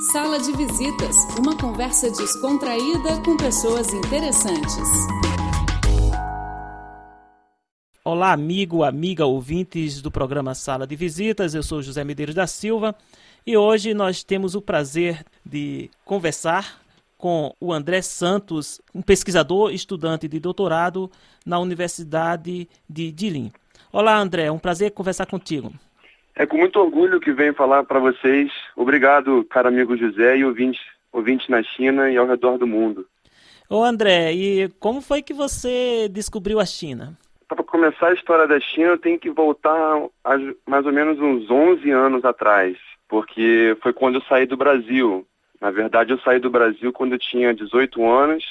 Sala de Visitas, uma conversa descontraída com pessoas interessantes. Olá, amigo, amiga, ouvintes do programa Sala de Visitas. Eu sou José Medeiros da Silva e hoje nós temos o prazer de conversar com o André Santos, um pesquisador estudante de doutorado na Universidade de Dilim. Olá, André, é um prazer conversar contigo. É com muito orgulho que venho falar para vocês. Obrigado, caro amigo José e ouvintes, ouvintes na China e ao redor do mundo. Ô André, e como foi que você descobriu a China? Para começar a história da China, eu tenho que voltar a mais ou menos uns 11 anos atrás, porque foi quando eu saí do Brasil. Na verdade, eu saí do Brasil quando eu tinha 18 anos.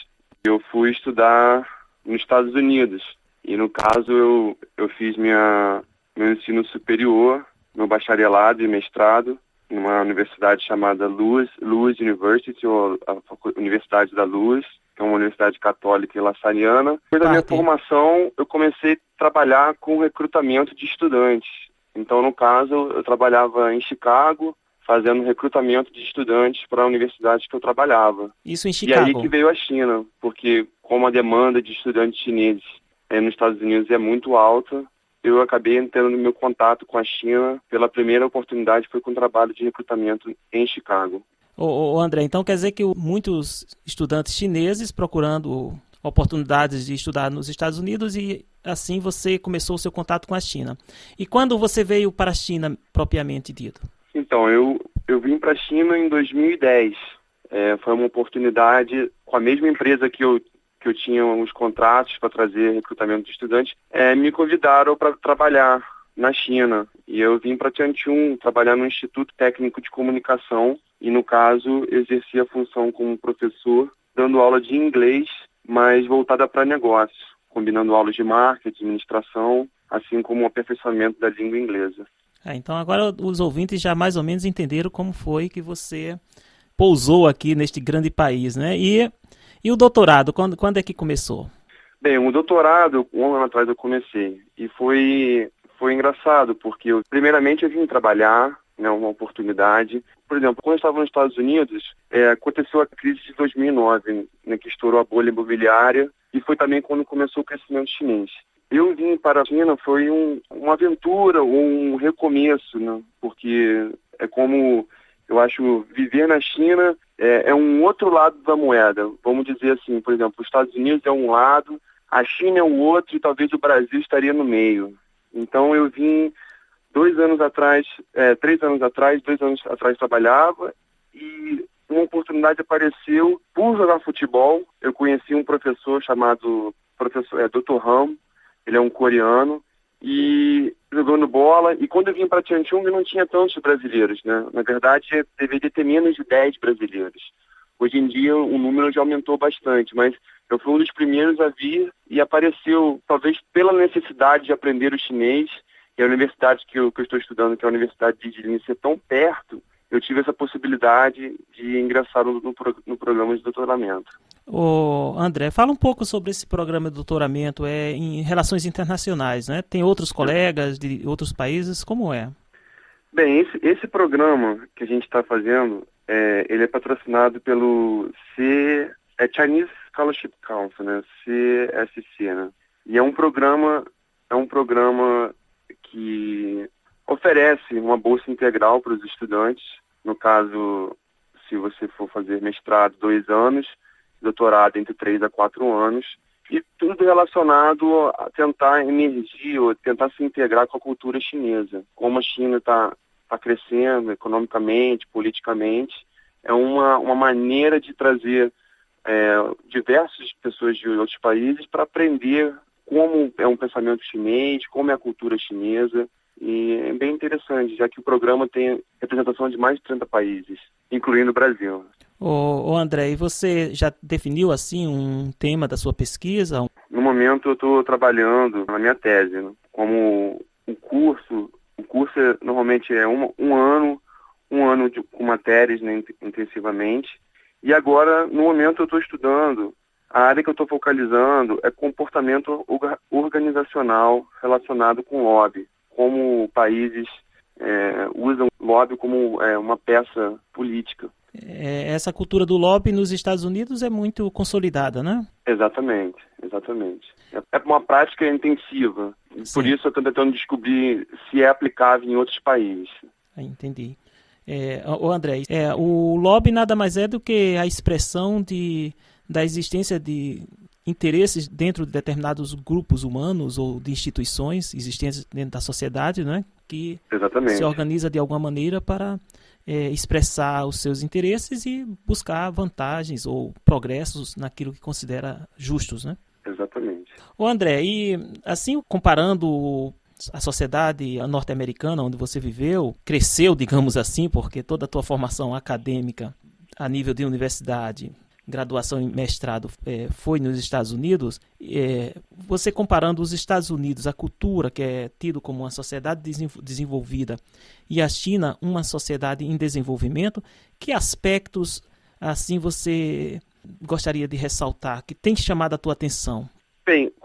Eu fui estudar nos Estados Unidos. E no caso, eu, eu fiz minha, meu ensino superior meu bacharelado e mestrado numa universidade chamada Lewis, Lewis University, ou a Universidade da Lewis, que é uma universidade católica e laçariana. Depois da minha formação, eu comecei a trabalhar com recrutamento de estudantes. Então, no caso, eu trabalhava em Chicago, fazendo recrutamento de estudantes para a universidade que eu trabalhava. Isso em Chicago? E aí que veio a China, porque como a demanda de estudantes chineses é, nos Estados Unidos é muito alta, eu acabei entrando no meu contato com a China pela primeira oportunidade foi com o trabalho de recrutamento em Chicago. Ô, ô André, então quer dizer que muitos estudantes chineses procurando oportunidades de estudar nos Estados Unidos e assim você começou o seu contato com a China. E quando você veio para a China propriamente dito? Então, eu, eu vim para a China em 2010. É, foi uma oportunidade com a mesma empresa que eu que eu tinha uns contratos para trazer recrutamento de estudantes, é, me convidaram para trabalhar na China. E eu vim para Tianjin trabalhar no Instituto Técnico de Comunicação e, no caso, exerci a função como professor, dando aula de inglês, mas voltada para negócio, combinando aulas de marketing, administração, assim como o aperfeiçoamento da língua inglesa. É, então agora os ouvintes já mais ou menos entenderam como foi que você pousou aqui neste grande país, né? E e o doutorado, quando, quando é que começou? Bem, o doutorado, um ano atrás eu comecei. E foi, foi engraçado, porque eu, primeiramente eu vim trabalhar, né, uma oportunidade. Por exemplo, quando eu estava nos Estados Unidos, é, aconteceu a crise de 2009, né, que estourou a bolha imobiliária, e foi também quando começou o crescimento chinês. Eu vim para a China, foi um, uma aventura, um recomeço, né, porque é como eu acho viver na China é, é, um outro lado da moeda. Vamos dizer assim, por exemplo, os Estados Unidos é um lado, a China é o outro e talvez o Brasil estaria no meio. Então eu vim dois anos atrás, é, três anos atrás, dois anos atrás trabalhava e uma oportunidade apareceu por jogar futebol. Eu conheci um professor chamado professor é, Dr. Ram, ele é um coreano e jogando bola. E quando eu vim para Tianjin, não tinha tantos brasileiros, né? Na verdade, deveria ter menos de 10 brasileiros. Hoje em dia, o número já aumentou bastante, mas eu fui um dos primeiros a vir e apareceu, talvez pela necessidade de aprender o chinês, e a universidade que eu, que eu estou estudando, que é a Universidade de Jilin, ser tão perto, eu tive essa possibilidade de ingressar no, no, no programa de doutoramento. O André, fala um pouco sobre esse programa de doutoramento é, em relações internacionais, né? Tem outros colegas de outros países, como é? Bem, esse, esse programa que a gente está fazendo, é, ele é patrocinado pelo C, é Chinese Scholarship Council, né? CSC, né? E é um programa, é um programa que oferece uma bolsa integral para os estudantes. No caso, se você for fazer mestrado, dois anos, doutorado entre três a quatro anos, e tudo relacionado a tentar emergir ou tentar se integrar com a cultura chinesa. Como a China está tá crescendo economicamente, politicamente, é uma, uma maneira de trazer é, diversas pessoas de outros países para aprender como é um pensamento chinês, como é a cultura chinesa. E é bem interessante, já que o programa tem representação de mais de 30 países, incluindo o Brasil. Ô, ô André, e você já definiu assim um tema da sua pesquisa? No momento eu estou trabalhando na minha tese, né? como um curso, o curso é, normalmente é um, um ano, um ano de, com matérias né, intensivamente, e agora no momento eu estou estudando, a área que eu estou focalizando é comportamento organizacional relacionado com lobby, como países é, usam lobby como é, uma peça política. é, essa cultura do lobby nos Estados Unidos é muito consolidada, né? Exatamente, exatamente. É uma prática intensiva. Sim. Por isso eu estou tentando descobrir se é aplicável em outros países. Entendi. É, o André, é, o lobby nada mais é do que a expressão de, da existência de interesses dentro de determinados grupos humanos ou de instituições existentes dentro da sociedade, né, que Exatamente. se organiza de alguma maneira para é, expressar os seus interesses e buscar vantagens ou progressos naquilo que considera justos, né? Exatamente. O André, e assim comparando a sociedade norte-americana onde você viveu, cresceu, digamos assim, porque toda a tua formação acadêmica a nível de universidade, graduação e mestrado é, foi nos Estados Unidos, é, você comparando os Estados Unidos, a cultura que é tido como uma sociedade desenvolvida, e a China, uma sociedade em desenvolvimento, que aspectos assim você gostaria de ressaltar, que tem chamado a tua atenção?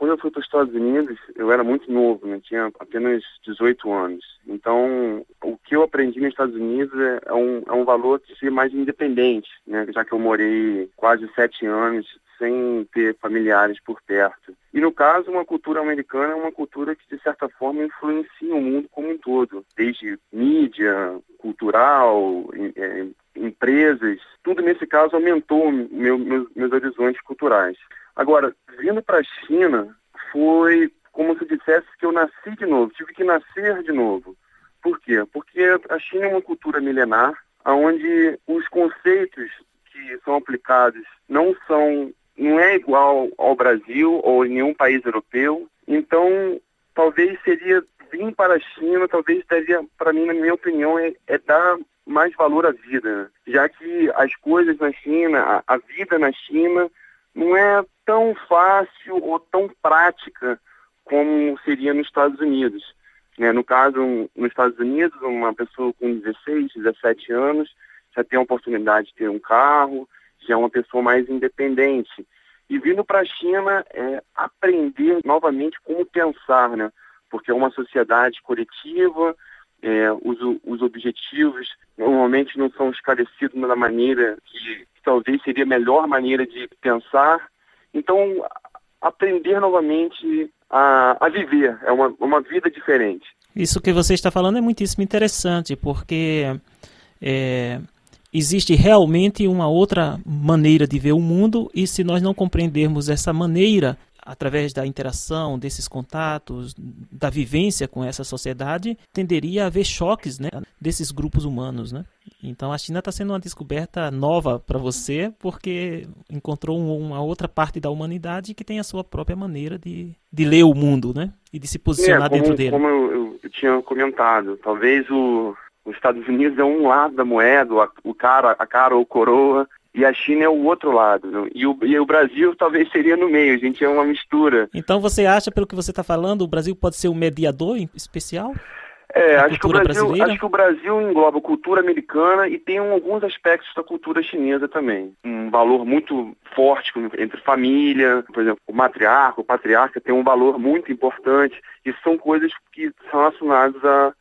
Quando eu fui para os Estados Unidos, eu era muito novo, né? tinha apenas 18 anos. Então, o que eu aprendi nos Estados Unidos é, é um, é um valor de ser mais independente, né? já que eu morei quase sete anos sem ter familiares por perto. E no caso, uma cultura americana é uma cultura que, de certa forma, influencia o mundo como um todo, desde mídia, cultural, é, empresas, tudo nesse caso aumentou meu, meus, meus horizontes culturais. Agora, vindo para a China, foi como se dissesse que eu nasci de novo, tive que nascer de novo. Por quê? Porque a China é uma cultura milenar, onde os conceitos que são aplicados não são não é igual ao Brasil ou em nenhum país europeu. Então, talvez seria vir para a China, talvez daria, para mim, na minha opinião, é, é, dar mais valor à vida, já que as coisas na China, a, a vida na China, não é tão fácil ou tão prática como seria nos Estados Unidos. Né? No caso, nos Estados Unidos, uma pessoa com 16, 17 anos já tem a oportunidade de ter um carro, já é uma pessoa mais independente. E vindo para a China é aprender novamente como pensar, né? Porque é uma sociedade coletiva, é, os, os objetivos normalmente não são esclarecidos da maneira que, que talvez seria a melhor maneira de pensar. Então, aprender novamente a, a viver, é uma, uma vida diferente. Isso que você está falando é muitíssimo interessante, porque é, existe realmente uma outra maneira de ver o mundo, e se nós não compreendermos essa maneira, através da interação, desses contatos, da vivência com essa sociedade, tenderia a haver choques né, desses grupos humanos. Né? Então a China está sendo uma descoberta nova para você, porque encontrou uma outra parte da humanidade que tem a sua própria maneira de, de ler o mundo né? e de se posicionar é, como, dentro dele. Como eu, eu tinha comentado, talvez o, os Estados Unidos é um lado da moeda, o cara, a cara ou coroa, e a China é o outro lado. E o, e o Brasil talvez seria no meio, a gente é uma mistura. Então você acha, pelo que você está falando, o Brasil pode ser um mediador especial? É, acho que, o Brasil, acho que o Brasil engloba cultura americana e tem alguns aspectos da cultura chinesa também. Um valor muito forte entre família, por exemplo, o matriarca, o patriarca tem um valor muito importante. E são coisas que são relacionadas a,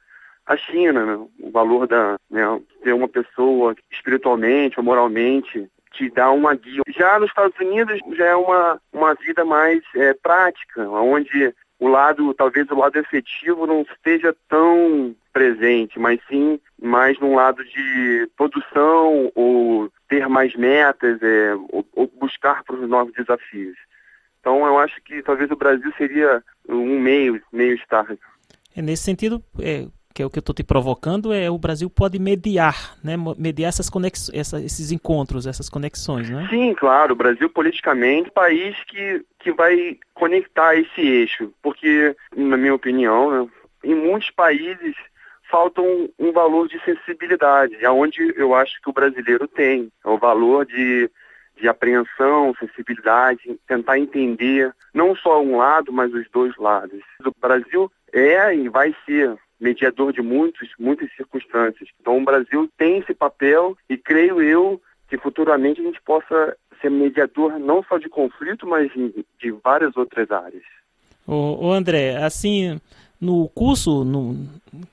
a China, né? o valor da né, ter uma pessoa espiritualmente ou moralmente te dá uma guia. Já nos Estados Unidos já é uma, uma vida mais é, prática, onde o lado, talvez o lado efetivo não esteja tão presente, mas sim mais num lado de produção ou ter mais metas é, ou, ou buscar para os novos desafios. Então eu acho que talvez o Brasil seria um meio, meio estar. É, nesse sentido, é, que é o que eu estou te provocando, é o Brasil pode mediar, né? Mediar essas conexões, essa, esses encontros, essas conexões, né? Sim, claro. O Brasil politicamente é país que, que vai conectar esse eixo, porque, na minha opinião, né, em muitos países falta um, um, valor de sensibilidade, aonde eu acho que o brasileiro tem, é o valor de, de apreensão, sensibilidade, tentar entender não só um lado, mas os dois lados. O Brasil é e vai ser mediador de muitos, muitas circunstâncias. Então o Brasil tem esse papel e creio eu que futuramente a gente possa ser mediador não só de conflito, mas de várias outras áreas. O, o André, assim, No curso, no,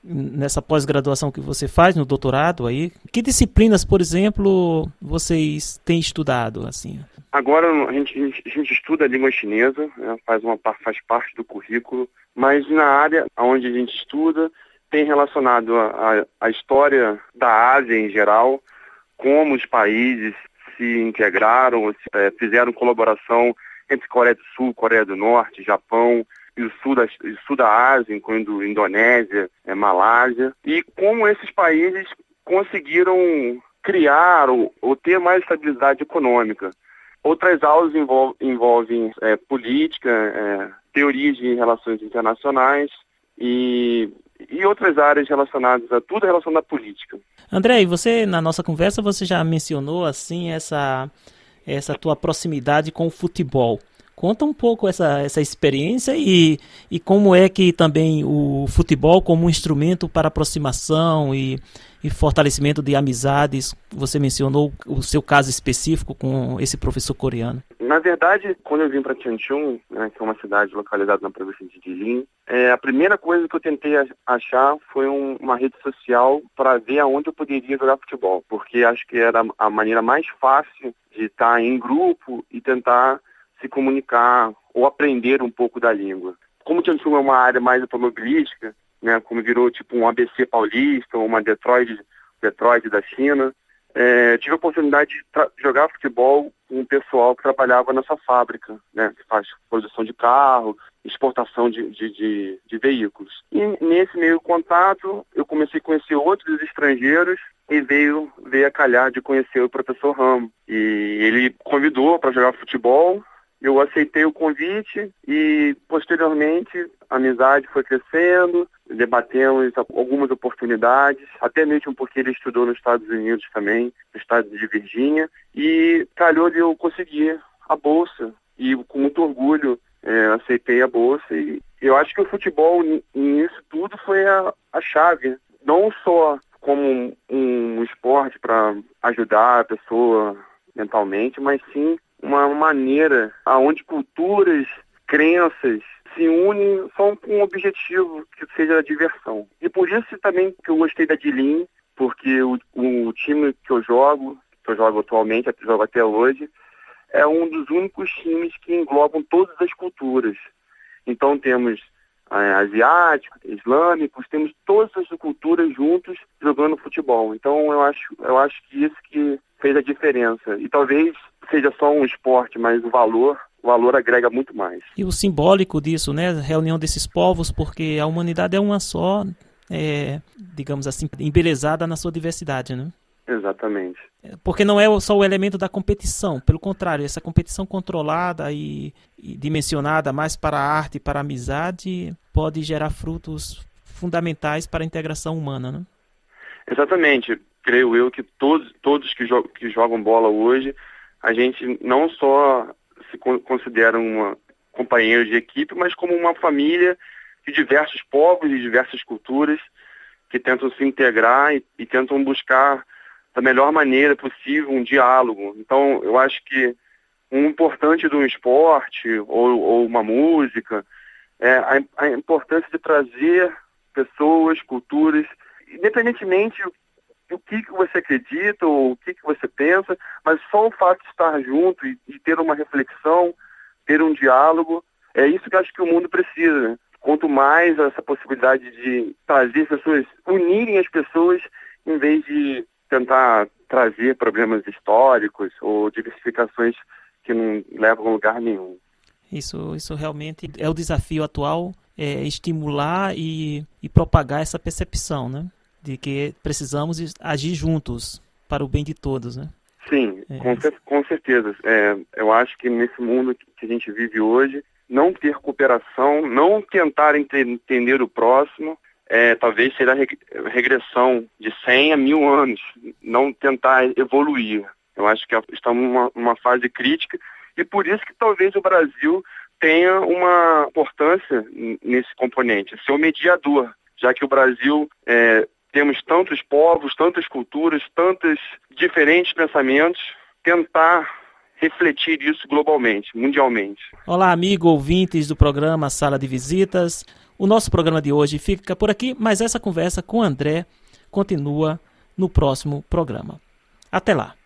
nessa pós-graduação que você faz, no doutorado aí, que disciplinas, por exemplo, vocês têm estudado assim? Agora a gente, a gente estuda a língua chinesa, né, faz, uma, faz parte do currículo, mas na área onde a gente estuda tem relacionado a, a, a história da Ásia em geral, como os países se integraram, se, é, fizeram colaboração entre Coreia do Sul, Coreia do Norte, Japão e o sul da, sul da Ásia, incluindo Indonésia, é, Malásia, e como esses países conseguiram criar ou, ou ter mais estabilidade econômica. Outras aulas envolvem, envolvem é, política, é, teorias de relações internacionais e, e outras áreas relacionadas a tudo relacionado à política. André, você na nossa conversa você já mencionou assim essa essa tua proximidade com o futebol. Conta um pouco essa, essa experiência e, e como é que também o futebol como um instrumento para aproximação e, e fortalecimento de amizades. Você mencionou o seu caso específico com esse professor coreano. Na verdade, quando eu vim para Tianjin, né, que é uma cidade localizada na província de Jilin, é, a primeira coisa que eu tentei achar foi um, uma rede social para ver aonde eu poderia jogar futebol, porque acho que era a maneira mais fácil de estar em grupo e tentar se comunicar ou aprender um pouco da língua. Como Tianjin é uma área mais automobilística, né, como virou tipo um ABC paulista ou uma Detroit, Detroit da China, é, tive a oportunidade de jogar futebol com um pessoal que trabalhava nessa fábrica, né, que faz produção de carro, exportação de, de, de, de veículos. E nesse meio contato, eu comecei a conhecer outros estrangeiros e veio, veio a calhar de conhecer o professor Ramo. E ele convidou para jogar futebol, eu aceitei o convite e, posteriormente, a amizade foi crescendo, debatemos algumas oportunidades, até mesmo porque ele estudou nos Estados Unidos também, no estado de Virgínia, e calhou de eu conseguir a bolsa. E com muito orgulho é, aceitei a bolsa e eu acho que o futebol nisso tudo foi a, a chave, não só como um, um esporte para ajudar a pessoa mentalmente, mas sim uma maneira aonde culturas, crenças se unem só com um objetivo que seja a diversão. E por isso também que eu gostei da Dilin, porque o, o time que eu jogo, que eu jogo atualmente, eu jogo até hoje, é um dos únicos times que englobam todas as culturas. Então temos asiáticos, islâmicos, temos todas as culturas juntos jogando futebol. Então eu acho, eu acho que isso que fez a diferença. E talvez seja só um esporte, mas o valor, o valor agrega muito mais. E o simbólico disso, né? A reunião desses povos, porque a humanidade é uma só, é, digamos assim, embelezada na sua diversidade, né? Exatamente. Porque não é só o elemento da competição, pelo contrário, essa competição controlada e, e dimensionada mais para a arte e para a amizade pode gerar frutos fundamentais para a integração humana, né? Exatamente. Creio eu que todos, todos que, jo que jogam bola hoje a gente não só se considera uma companheiro de equipe, mas como uma família de diversos povos e diversas culturas que tentam se integrar e, e tentam buscar da melhor maneira possível um diálogo. Então, eu acho que um importante de um esporte ou, ou uma música é a, a importância de trazer pessoas, culturas, independentemente o que, que você acredita ou o que, que você pensa, mas só o fato de estar junto e, e ter uma reflexão, ter um diálogo, é isso que acho que o mundo precisa. Né? Quanto mais essa possibilidade de trazer pessoas, unirem as pessoas, em vez de tentar trazer problemas históricos ou diversificações que não levam a lugar nenhum. Isso, isso realmente é o desafio atual, é estimular e, e propagar essa percepção, né? de que precisamos agir juntos para o bem de todos, né? Sim, é. com, com, certeza. É, eu acho que nesse mundo que a gente vive hoje, não ter cooperação, não tentar entender o próximo, é, talvez será regressão de 100 a mil anos, não tentar evoluir. Eu acho que estamos numa, numa fase crítica e por isso que talvez o Brasil tenha uma importância nesse componente, ser o mediador, já que o Brasil é, temos tantos povos, tantas culturas, tantos diferentes pensamentos, tentar refletir isso globalmente, mundialmente. Olá, amigo ouvintes do programa Sala de Visitas. O nosso programa de hoje fica por aqui, mas essa conversa com André continua no próximo programa. Até lá.